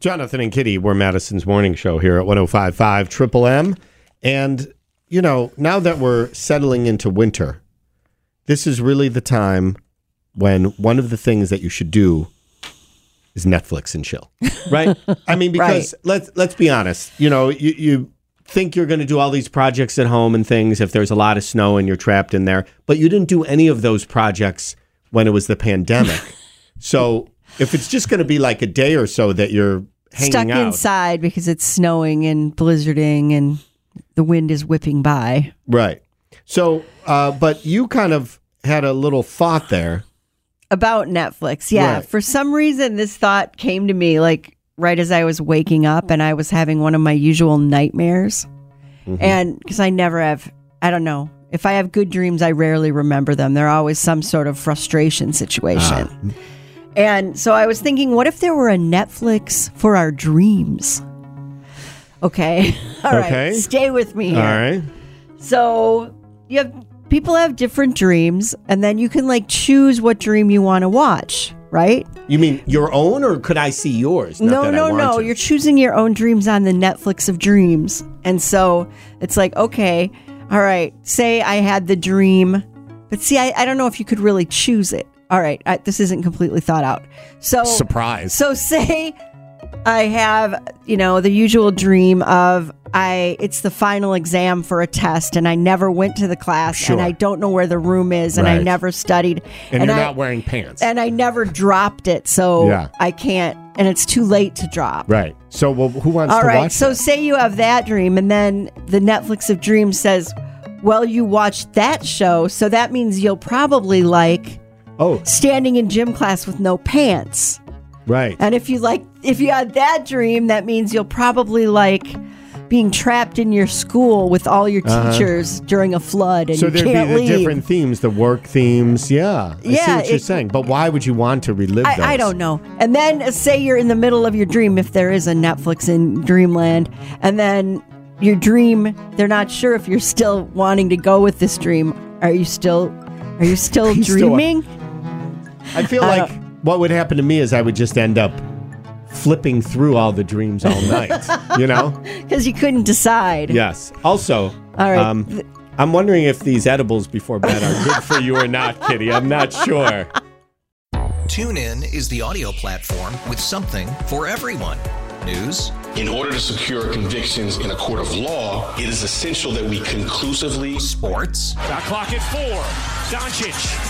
Jonathan and Kitty, we're Madison's morning show here at 1055 Triple M. And, you know, now that we're settling into winter, this is really the time when one of the things that you should do is Netflix and chill. Right? I mean, because let's let's be honest, you know, you, you think you're going to do all these projects at home and things if there's a lot of snow and you're trapped in there, but you didn't do any of those projects when it was the pandemic. so if it's just going to be like a day or so that you're hanging Stuck out, inside because it's snowing and blizzarding and the wind is whipping by. right? So, uh, but you kind of had a little thought there. About Netflix. Yeah. Right. For some reason, this thought came to me like right as I was waking up and I was having one of my usual nightmares. Mm-hmm. And because I never have, I don't know. If I have good dreams, I rarely remember them. They're always some sort of frustration situation. Ah. And so I was thinking, what if there were a Netflix for our dreams? Okay. All right. Okay. Stay with me here. All right. So you have people have different dreams, and then you can like choose what dream you want to watch, right? You mean your own, or could I see yours? Not no, that I no, want no. to. You're choosing your own dreams on the Netflix of dreams. And so it's like, okay, all right, say I had the dream, but see, I, I don't know if you could really choose it. All right, I, this isn't completely thought out. So, Surprise. So say I have, you know, the usual dream of I it's the final exam for a test and I never went to the class Sure. and I don't know where the room is and I never studied and, you're I, not wearing pants. and I never dropped it, so Yeah. I can't and it's too late to drop. right. So, well, who wants All to right. watch So that? say you have that dream, and then the Netflix of dreams says, "Well, you watched that show, so that means you'll probably like Oh, standing in gym class with no pants." right. And if you like, if you had that dream, that means you'll probably like being trapped in your school with all your teachers during a flood, and Uh-huh. So you there'd be can't the leave. different themes, the work themes. Yeah. I see Yeah, what you're saying. But why would you want to relive those? I, I don't know. And then uh, say you're in the middle of your dream, if there is a Netflix in Dreamland, and then your dream, they're not sure if you're still wanting to go with this dream. Are you still, are you still You still dreaming? I feel I like what would happen to me is I would just end up flipping through all the dreams all night. you know? Because you couldn't decide. Yes. Also, All right. um, I'm wondering if these edibles before bed are good for you or not, Kitty. I'm not sure. TuneIn is the audio platform with something for everyone. News, In order to secure convictions in a court of law, it is essential that we conclusively sports, Shot clock at four. Doncic.